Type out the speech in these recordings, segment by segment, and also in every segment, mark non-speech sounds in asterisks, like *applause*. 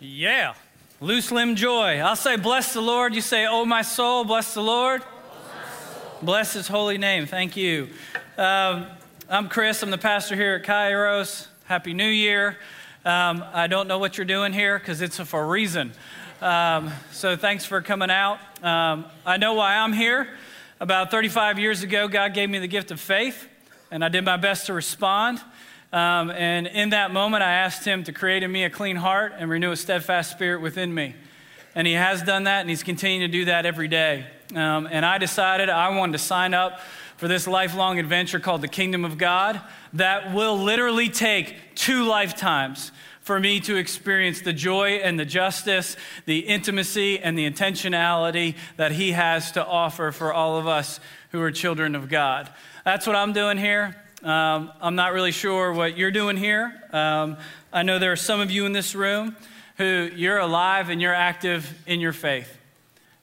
Yeah. Loose limb joy. I'll say, Bless the Lord. You say, Oh, my soul, bless the Lord. Bless his holy name. Thank you. Um, I'm Chris. I'm the pastor here at Kairos. Happy New Year. Um, I don't know what you're doing here because it's for a reason. Um, so thanks for coming out. Um, I know why I'm here. About 35 years ago, God gave me the gift of faith, and I did my best to respond. Um, and in that moment, I asked Him to create in me a clean heart and renew a steadfast spirit within me. And He has done that, and He's continuing to do that every day. Um, and I decided I wanted to sign up for this lifelong adventure called the Kingdom of God that will literally take two lifetimes for me to experience the joy and the justice, the intimacy and the intentionality that He has to offer for all of us who are children of God. That's what I'm doing here. Um, I'm not really sure what you're doing here. Um, I know there are some of you in this room who you're alive and you're active in your faith.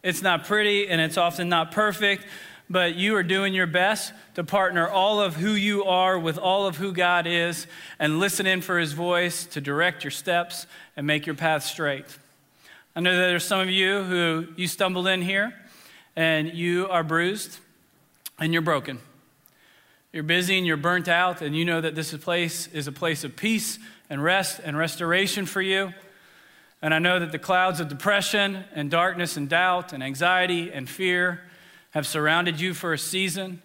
It's not pretty and it's often not perfect, but you are doing your best to partner all of who you are with all of who God is and listen in for his voice to direct your steps and make your path straight. I know that there's some of you who you stumbled in here and you are bruised and you're broken. You're busy and you're burnt out, and you know that this place is a place of peace and rest and restoration for you. And I know that the clouds of depression and darkness and doubt and anxiety and fear have surrounded you for a season,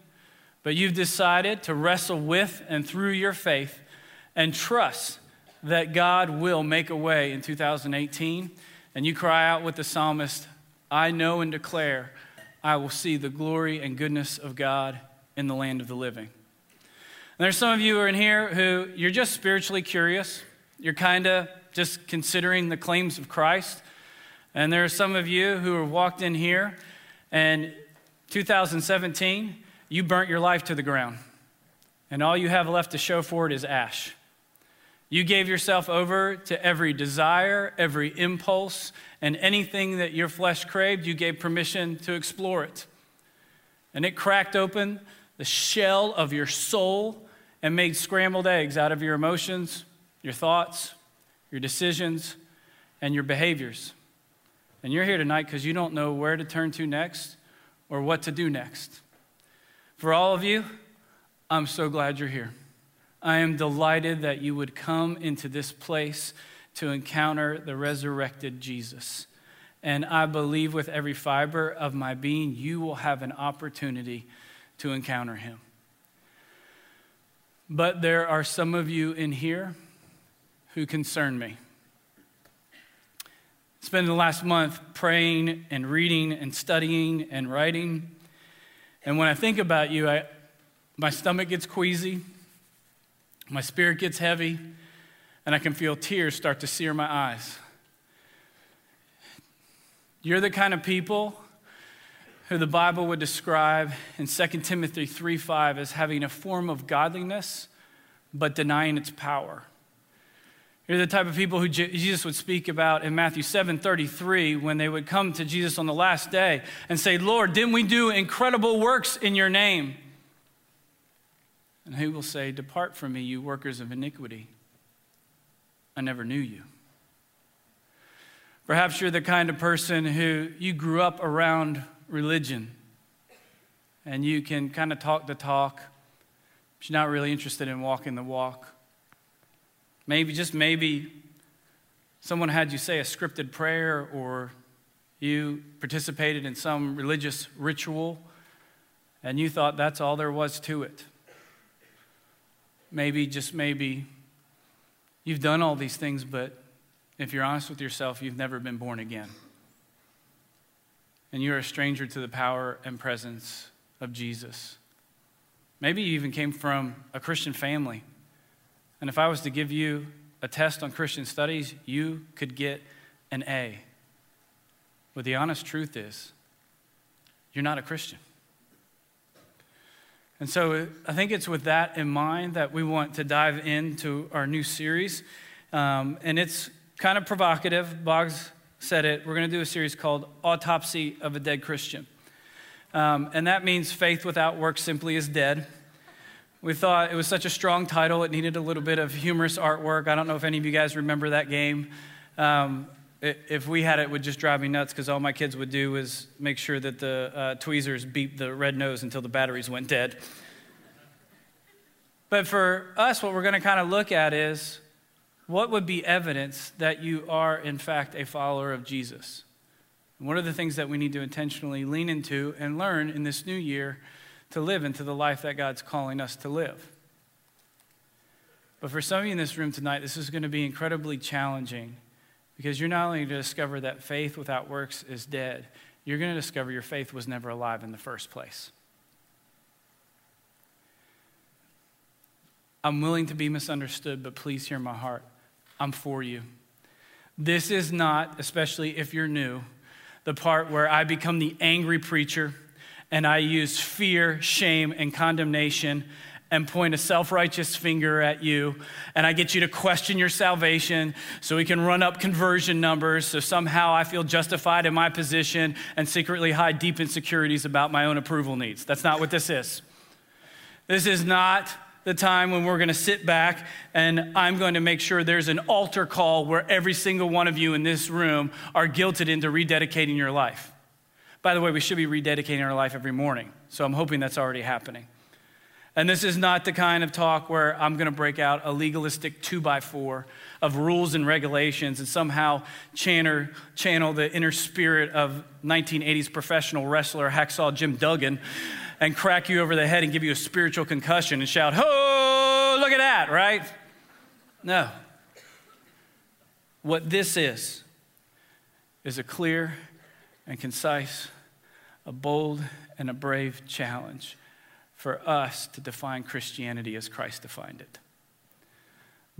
but you've decided to wrestle with and through your faith and trust that God will make a way in 2018. And you cry out with the psalmist, I know and declare I will see the glory and goodness of God in the land of the living. There's some of you who are in here who you're just spiritually curious. You're kind of just considering the claims of Christ. And there are some of you who have walked in here and 2017, you burnt your life to the ground. And all you have left to show for it is ash. You gave yourself over to every desire, every impulse, and anything that your flesh craved, you gave permission to explore it. And it cracked open the shell of your soul and made scrambled eggs out of your emotions, your thoughts, your decisions, and your behaviors. And you're here tonight because you don't know where to turn to next or what to do next. For all of you, I'm so glad you're here. I am delighted that you would come into this place to encounter the resurrected Jesus. And I believe with every fiber of my being, you will have an opportunity to encounter him. But there are some of you in here who concern me. Spend the last month praying and reading and studying and writing. And when I think about you, I, my stomach gets queasy, my spirit gets heavy, and I can feel tears start to sear my eyes. You're the kind of people who the Bible would describe in 2 Timothy 3 5 as having a form of godliness, but denying its power. You're the type of people who Jesus would speak about in Matthew 7 33 when they would come to Jesus on the last day and say, Lord, didn't we do incredible works in your name? And he will say, Depart from me, you workers of iniquity. I never knew you. Perhaps you're the kind of person who you grew up around religion and you can kind of talk the talk, you're not really interested in walking the walk. Maybe, just maybe, someone had you say a scripted prayer or you participated in some religious ritual and you thought that's all there was to it. Maybe, just maybe, you've done all these things, but if you're honest with yourself, you've never been born again and you're a stranger to the power and presence of Jesus. Maybe you even came from a Christian family. And if I was to give you a test on Christian studies, you could get an A. But the honest truth is, you're not a Christian. And so I think it's with that in mind that we want to dive into our new series. Um, and it's kind of provocative. Boggs said it, we're going to do a series called Autopsy of a Dead Christian. Um, and that means faith without work simply is dead. We thought it was such a strong title, it needed a little bit of humorous artwork. I don't know if any of you guys remember that game. Um, if we had it, it would just drive me nuts because all my kids would do is make sure that the uh, tweezers beep the red nose until the batteries went dead. But for us, what we're going to kind of look at is what would be evidence that you are, in fact, a follower of Jesus? And what are the things that we need to intentionally lean into and learn in this new year to live into the life that God's calling us to live? But for some of you in this room tonight, this is going to be incredibly challenging because you're not only going to discover that faith without works is dead, you're going to discover your faith was never alive in the first place. I'm willing to be misunderstood, but please hear my heart. I'm for you. This is not, especially if you're new, the part where I become the angry preacher and I use fear, shame, and condemnation and point a self righteous finger at you, and I get you to question your salvation so we can run up conversion numbers so somehow I feel justified in my position and secretly hide deep insecurities about my own approval needs. That's not what this is. This is not the time when we're going to sit back and I'm going to make sure there's an altar call where every single one of you in this room are guilted into rededicating your life. By the way, we should be rededicating our life every morning, so I'm hoping that's already happening. And this is not the kind of talk where I'm going to break out a legalistic two by four of rules and regulations and somehow channel, channel the inner spirit of 1980s professional wrestler Hacksaw Jim Duggan and crack you over the head and give you a spiritual concussion and shout, Oh, look at that, right? No. What this is, is a clear and concise, a bold and a brave challenge for us to define Christianity as Christ defined it.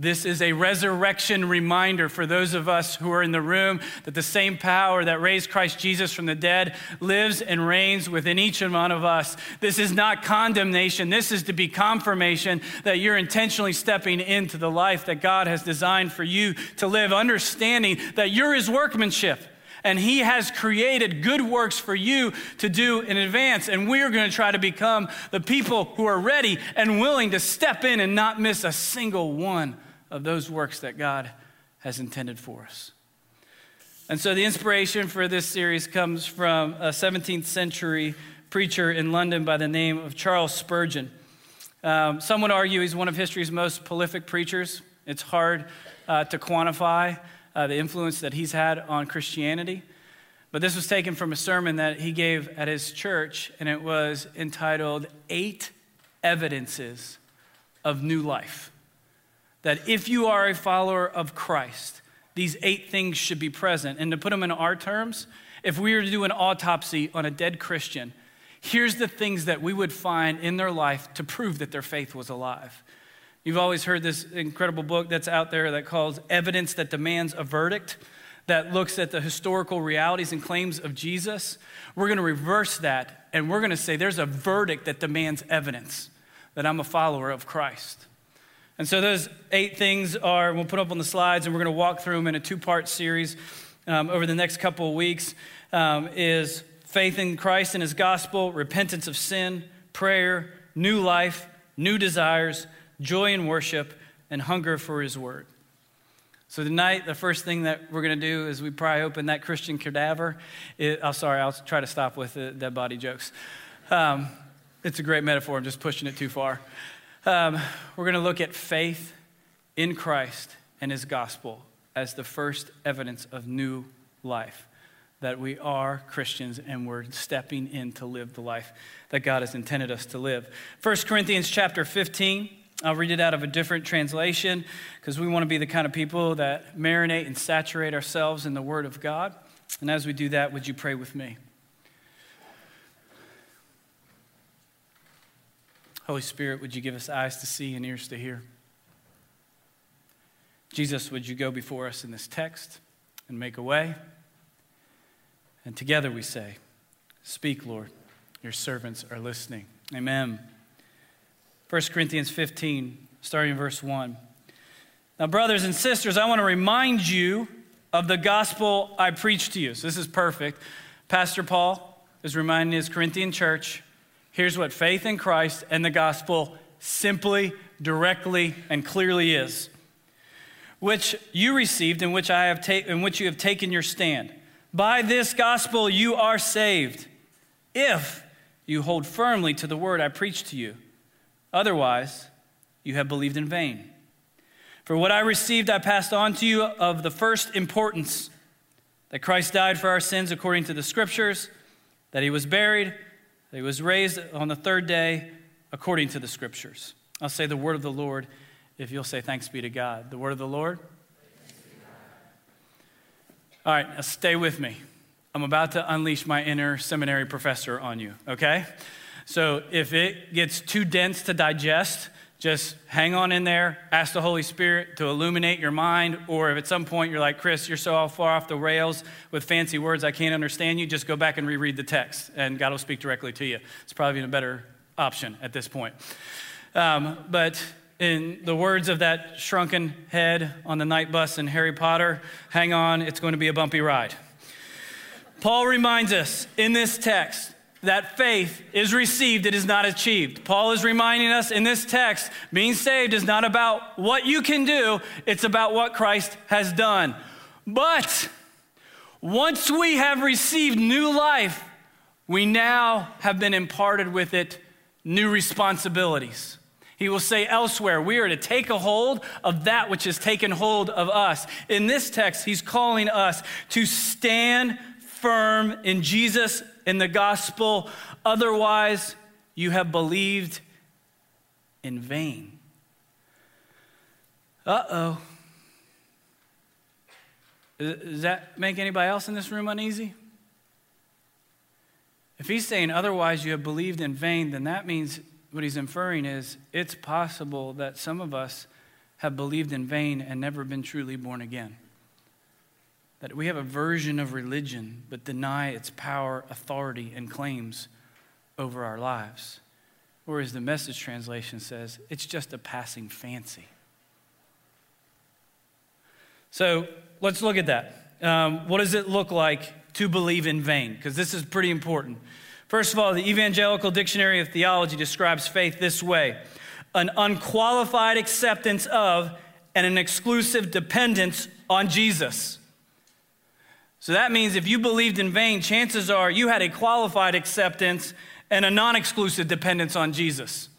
This is a resurrection reminder for those of us who are in the room that the same power that raised Christ Jesus from the dead lives and reigns within each and one of us. This is not condemnation. This is to be confirmation that you're intentionally stepping into the life that God has designed for you to live, understanding that you're His workmanship and He has created good works for you to do in advance. And we are going to try to become the people who are ready and willing to step in and not miss a single one of those works that God has intended for us. And so the inspiration for this series comes from a 17th century preacher in London by the name of Charles Spurgeon. Um, some would argue he's one of history's most prolific preachers. It's hard uh, to quantify uh, the influence that he's had on Christianity. But this was taken from a sermon that he gave at his church, and it was entitled Eight Evidences of New Life. That if you are a follower of Christ, these eight things should be present. And to put them in our terms, if we were to do an autopsy on a dead Christian, here's the things that we would find in their life to prove that their faith was alive. You've always heard this incredible book that's out there that calls Evidence That Demands a Verdict, that looks at the historical realities and claims of Jesus. We're going to reverse that, and we're going to say there's a verdict that demands evidence that I'm a follower of Christ. And so those eight things are, we'll put up on the slides, and we're going to walk through them in a two part series um, over the next couple of weeks. Um, is faith in Christ and his gospel, repentance of sin, prayer, new life, new desires, joy in worship, and hunger for His Word. So tonight, the first thing that we're going to do is we pry open that Christian cadaver. It, oh, sorry, I'll try to stop with the dead body jokes. Um, it's a great metaphor. I'm just pushing it too far. Um, we're going to look at faith in Christ and His gospel as the first evidence of new life. That we are Christians and we're stepping in to live the life that God has intended us to live. 1 Corinthians chapter 15 I'll read it out of a different translation because we want to be the kind of people that marinate and saturate ourselves in the Word of God. And as we do that, would you pray with me? Holy Spirit, would you give us eyes to see and ears to hear? Jesus, would you go before us in this text and make a way? And together we say, Speak, Lord. Your servants are listening. Amen. 1 Corinthians 15, starting in verse 1. Now, brothers and sisters, I want to remind you of the gospel I preached to you. So, this is perfect. Pastor Paul is reminding his Corinthian church here's what faith in Christ and the gospel simply, directly, and clearly is. which you received, in which, I have ta- in which you have taken your stand. By this gospel you are saved, if you hold firmly to the word I preached to you. Otherwise, you have believed in vain. For what I received, I passed on to you of the first importance that Christ died for our sins according to the scriptures, that he was buried, that he was raised on the third day according to the scriptures. I'll say the word of the Lord if you'll say thanks be to God. The word of the Lord. All right, now stay with me. I'm about to unleash my inner seminary professor on you, okay? So if it gets too dense to digest, just hang on in there, ask the Holy Spirit to illuminate your mind, or if at some point you're like, Chris, you're so far off the rails with fancy words, I can't understand you, just go back and reread the text, and God will speak directly to you. It's probably a better option at this point. Um, but in the words of that shrunken head on the Knight bus in Harry Potter, hang on, it's going to be a bumpy ride. Paul reminds us in this text that faith is received, it is not achieved. Paul is reminding us in this text being saved is not about what you can do, it's about what Christ has done. But once we have received new life, we now have been imparted with it new responsibilities. He will say elsewhere, we are to take a hold of that which has taken hold of us. In this text, he's calling us to stand firm in Jesus in the gospel. Otherwise, you have believed in vain. Uh oh. Does that make anybody else in this room uneasy? If he's saying otherwise you have believed in vain, then that means what he's inferring is it's possible that some of us have believed in vain and never been truly born again. That we have a version of religion but deny its power, authority, and claims over our lives. Or as the message translation says, it's just a passing fancy. So let's look at that. Um, what does it look like to believe in vain? Because this is pretty important. First of all, the Evangelical Dictionary of Theology describes faith this way an unqualified acceptance of and an exclusive dependence on Jesus. So that means if you believed in vain, chances are you had a qualified acceptance and a non exclusive dependence on Jesus.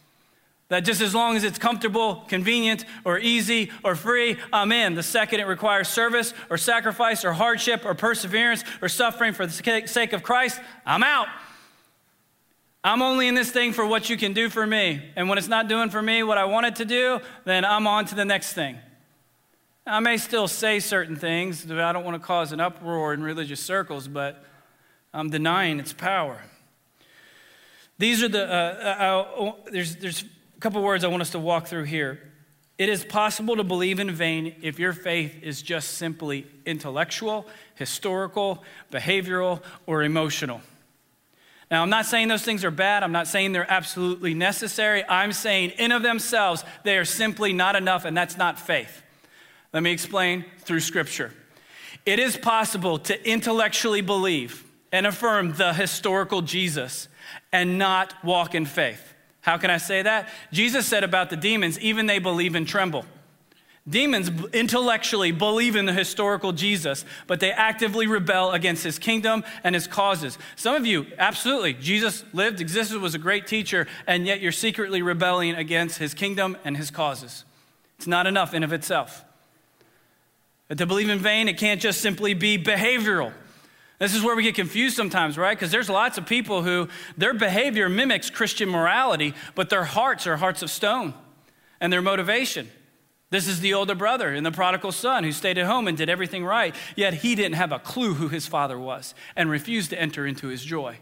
That just as long as it's comfortable, convenient, or easy, or free, I'm in. The second it requires service, or sacrifice, or hardship, or perseverance, or suffering for the sake of Christ, I'm out. I'm only in this thing for what you can do for me. And when it's not doing for me what I want it to do, then I'm on to the next thing. I may still say certain things. that I don't want to cause an uproar in religious circles, but I'm denying its power. These are the, uh, uh, uh there's, there's a couple words I want us to walk through here. It is possible to believe in vain if your faith is just simply intellectual, historical, behavioral, or emotional. Now, I'm not saying those things are bad. I'm not saying they're absolutely necessary. I'm saying, in of themselves, they are simply not enough, and that's not faith. Let me explain through Scripture. It is possible to intellectually believe and affirm the historical Jesus and not walk in faith. How can I say that? Jesus said about the demons, even they believe and tremble. Demons intellectually believe in the historical Jesus, but they actively rebel against his kingdom and his causes. Some of you, absolutely, Jesus lived, existed, was a great teacher, and yet you're secretly rebelling against his kingdom and his causes. It's not enough in of itself. But to believe in vain, it can't just simply be behavioral. This is where we get confused sometimes, right? Because there's lots of people who their behavior mimics Christian morality, but their hearts are hearts of stone and their motivation. This is the older brother and the prodigal son who stayed at home and did everything right, yet he didn't have a clue who his father was and refused to enter into his joy.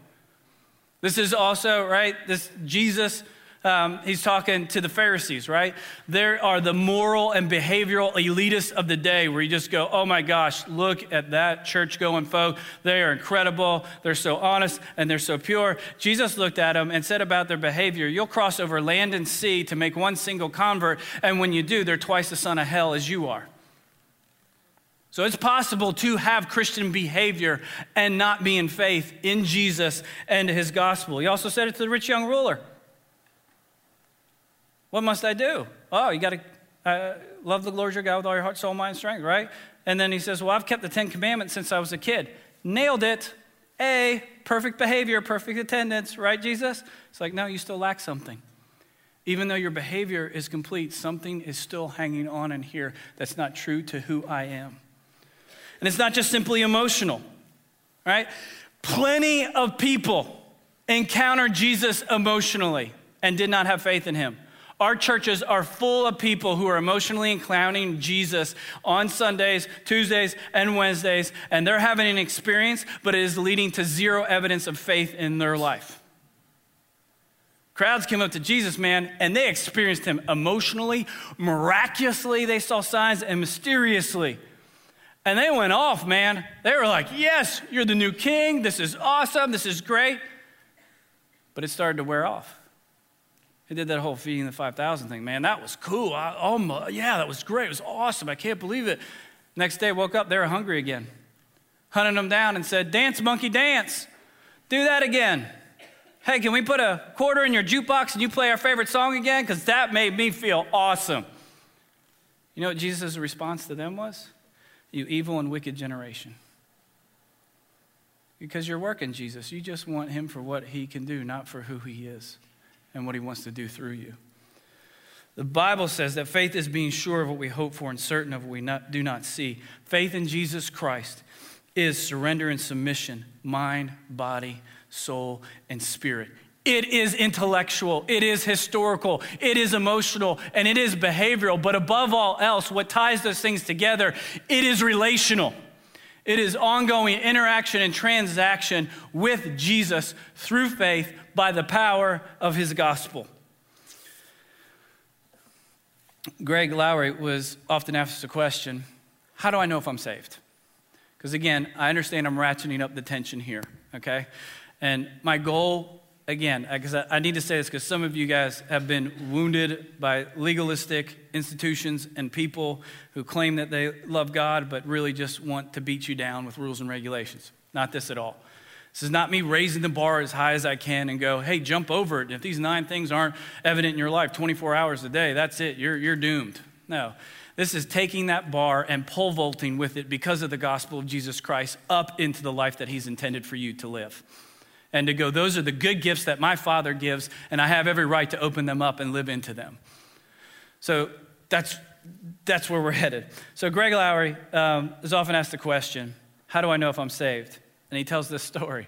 This is also, right, this Jesus um, he's talking to the Pharisees, right? There are the moral and behavioral elitists of the day where you just go, oh my gosh, look at that church going folk. They are incredible. They're so honest and they're so pure. Jesus looked at them and said about their behavior, you'll cross over land and sea to make one single convert, and when you do, they're twice the son of hell as you are. So it's possible to have Christian behavior and not be in faith in Jesus and his gospel. He also said it to the rich young ruler. What must I do? Oh, you got to Uh, love the Lord your God with all your heart, soul, mind, strength, right? And then he says, Well, I've kept the Ten Commandments since I was a kid. Nailed it. A, perfect behavior, perfect attendance, right, Jesus? It's like, no, you still lack something. Even though your behavior is complete, something is still hanging on in here that's not true to who I am. And it's not just simply emotional, right? Plenty of people encountered Jesus emotionally and did not have faith in him. Our churches are full of people who are emotionally encountering Jesus on Sundays, Tuesdays, and Wednesdays, and they're having an experience, but it is leading to zero evidence of faith in their life. Crowds came up to Jesus, man, and they experienced him emotionally, miraculously, they saw signs, and mysteriously. And they went off, man. They were like, Yes, you're the new king. This is awesome. This is great. But it started to wear off. He did that whole feeding the 5,000 thing. Man, that was cool. I, oh, my, yeah, that was great. It was awesome. I can't believe it. Next day, woke up, they were hungry again. Hunted them down and said, Dance, monkey, dance. Do that again. Hey, can we put a quarter in your jukebox and you play our favorite song again? Because that made me feel awesome. You know what Jesus' response to them was? You evil and wicked generation. Because you're working Jesus. You just want him for what he can do, not for who he is and what he wants to do through you. The Bible says that faith is being sure of what we hope for and certain of what we not, do not see. Faith in Jesus Christ is surrender and submission, mind, body, soul, and spirit. It is intellectual, it is historical, it is emotional, and it is behavioral. But above all else, what ties those things together, it is relational. It is ongoing interaction and transaction with Jesus through faith by the power of his gospel. Greg Laurie was often asked the question How do I know if I'm saved? Because again, I understand I'm ratcheting up the tension here, okay? And my goal, again, because I, I need to say this because some of you guys have been wounded by legalistic institutions and people who claim that they love God but really just want to beat you down with rules and regulations. Not this at all. This is not me raising the bar as high as I can and go, hey, jump over it. If these nine things aren't evident in your life 24 hours a day, that's it. You're, you're doomed. No. This is taking that bar and pole vaulting with it because of the gospel of Jesus Christ up into the life that He's intended for you to live. And to go, those are the good gifts that my Father gives, and I have every right to open them up and live into them. So that's, that's where we're headed. So Greg Laurie um, is often asked the question how do I know if I'm saved? and he tells this *laughs* story.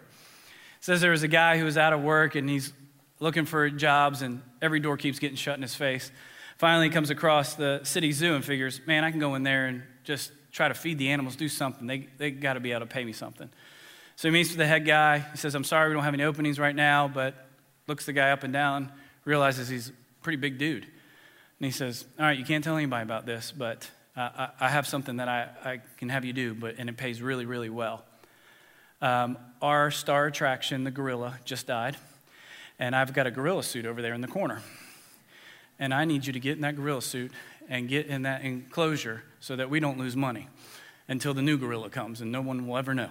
Says there was a guy who was out of work and he's looking for jobs, and every door keeps getting shut in his face. Finally, he comes across the city zoo and figures, man, I can go in there and just try to feed the animals, do something. They, they got to be able to pay me something. So he meets with the head guy. He says, I'm sorry we don't have any openings right now, but looks the guy up and down, realizes he's a pretty big dude. And he says, All right, you can't tell anybody about this, but uh, I, I, have something that I, I can have you do, but, and it pays really, really well. Um, our star attraction, the gorilla, just died. And I've got a gorilla suit over there in the corner. And I need you to get in that gorilla suit and get in that enclosure so that we don't lose money until the new gorilla comes and no one will ever know.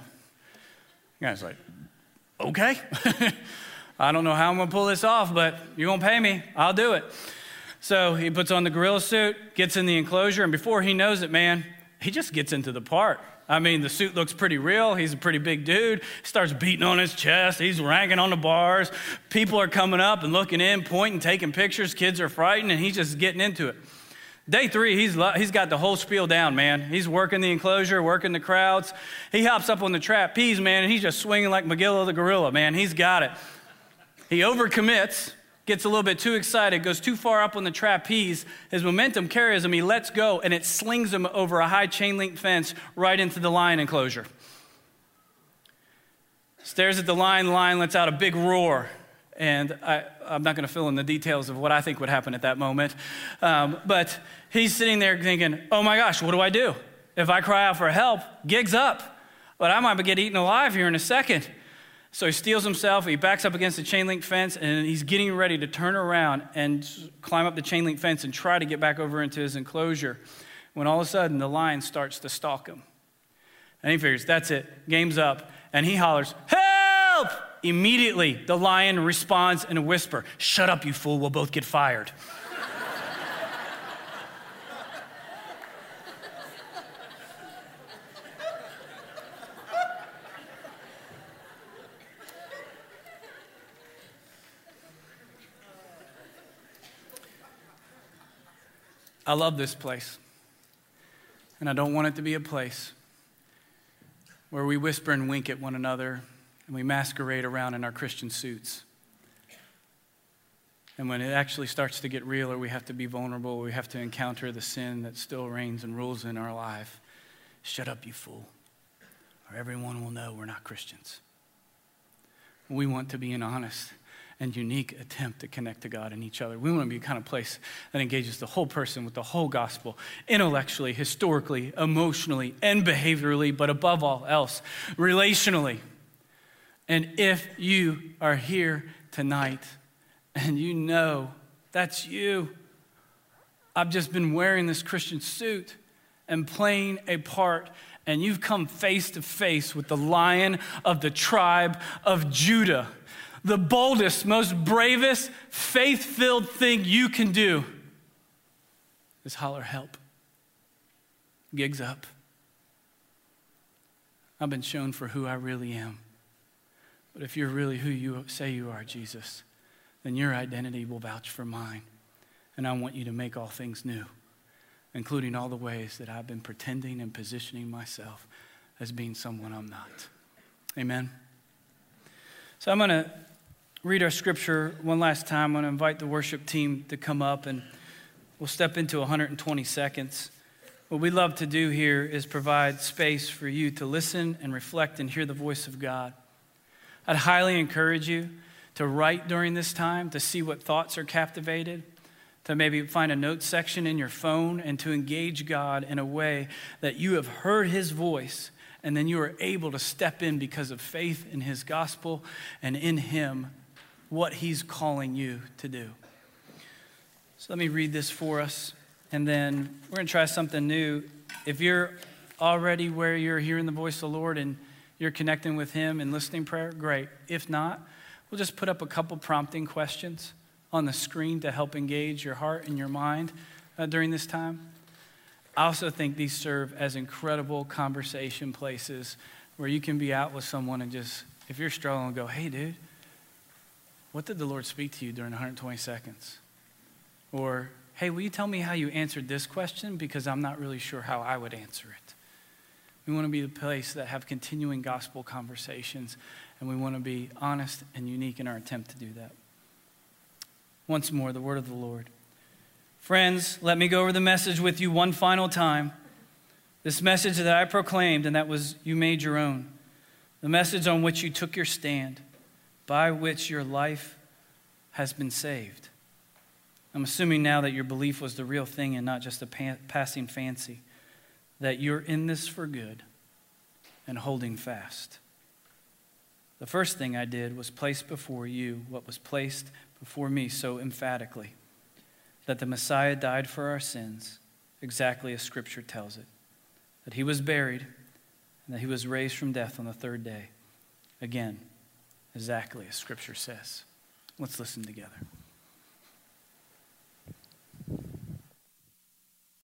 Guy's like, okay. *laughs* I don't know how I'm gonna pull this off, but you're gonna pay me. I'll do it. So he puts on the gorilla suit, gets in the enclosure, and before he knows it, man, he just gets into the part. I mean, the suit looks pretty real. He's a pretty big dude. He starts beating on his chest. He's ranking on the bars. People are coming up and looking in, pointing, taking pictures. Kids are frightened, and he's just getting into it. Day three, he's, he's got the whole spiel down, man. He's working the enclosure, working the crowds. He hops up on the trapeze, man, and he's just swinging like Magilla the gorilla, man. He's got it. He overcommits gets a little bit too excited, goes too far up on the trapeze. His momentum carries him. He lets go, and it slings him over a high chain link fence right into the lion enclosure. Stares at the lion, the lion lets out a big roar. And I, am not going to fill in the details of what I think would happen at that moment. Um, but he's sitting there thinking, oh my gosh, what do I do? If I cry out for help, gig's up. But I might get eaten alive here in a second. So he steels himself, he backs up against the chain link fence, and he's getting ready to turn around and climb up the chain link fence and try to get back over into his enclosure. When all of a sudden the lion starts to stalk him. And he figures, that's it, game's up. And he hollers, Help! Immediately, the lion responds in a whisper Shut up, you fool, we'll both get fired. I love this place. And I don't want it to be a place where we whisper and wink at one another and we masquerade around in our Christian suits. And when it actually starts to get real, or we have to be vulnerable, we have to encounter the sin that still reigns and rules in our life, shut up, you fool, or everyone will know we're not Christians. We want to be an honest and unique attempt to connect to God and each other. We want to be the kind of place that engages the whole person with the whole gospel, intellectually, historically, emotionally, and behaviorally, but above all else, relationally. And if you are here tonight and you know that's you, I've just been wearing this Christian suit and playing a part and you've come face to face with the lion of the tribe of Judah the boldest, most bravest, faith filled thing you can do is holler help. Gigs up. I've been shown for who I really am. But if you're really who you say you are, Jesus, then your identity will vouch for mine. And I want you to make all things new, including all the ways that I've been pretending and positioning myself as being someone I'm not. Amen. So I'm going to read our scripture one last time. I'm going to invite the worship team to come up and we'll step into 120 seconds. What we love to do here is provide space for you to listen and reflect and hear the voice of God. I'd highly encourage you to write during this time, to see what thoughts are captivated, to maybe find a note section in your phone, and to engage God in a way that you have heard His voice, and then you are able to step in because of faith in His gospel and in Him what He's calling you to do. So let me read this for us, and then we're going to try something new. If you're already where you're hearing the voice of the Lord and you're connecting with Him and listening prayer, great. If not, we'll just put up a couple prompting questions on the screen to help engage your heart and your mind uh, during this time. I also think these serve as incredible conversation places where you can be out with someone and just, if you're struggling, go, hey, dude, what did the Lord speak to you during 120 seconds? Or, Hey, will you tell me how you answered this question? Because I'm not really sure how I would answer it. We want to be the place that have continuing gospel conversations, and we want to be honest and unique in our attempt to do that. Once more, the word of the Lord. Friends, let me go over the message with you one final time. This message that I proclaimed, and that was you made your own. The message on which you took your stand by which your life has been saved. I'm assuming now that your belief was the real thing and not just a pa- passing fancy, that you're in this for good and holding fast. The first thing I did was place before you what was placed before me so emphatically that the Messiah died for our sins, exactly as Scripture tells it, that he was buried, and that he was raised from death on the third day. Again, exactly as Scripture says. Let's listen together.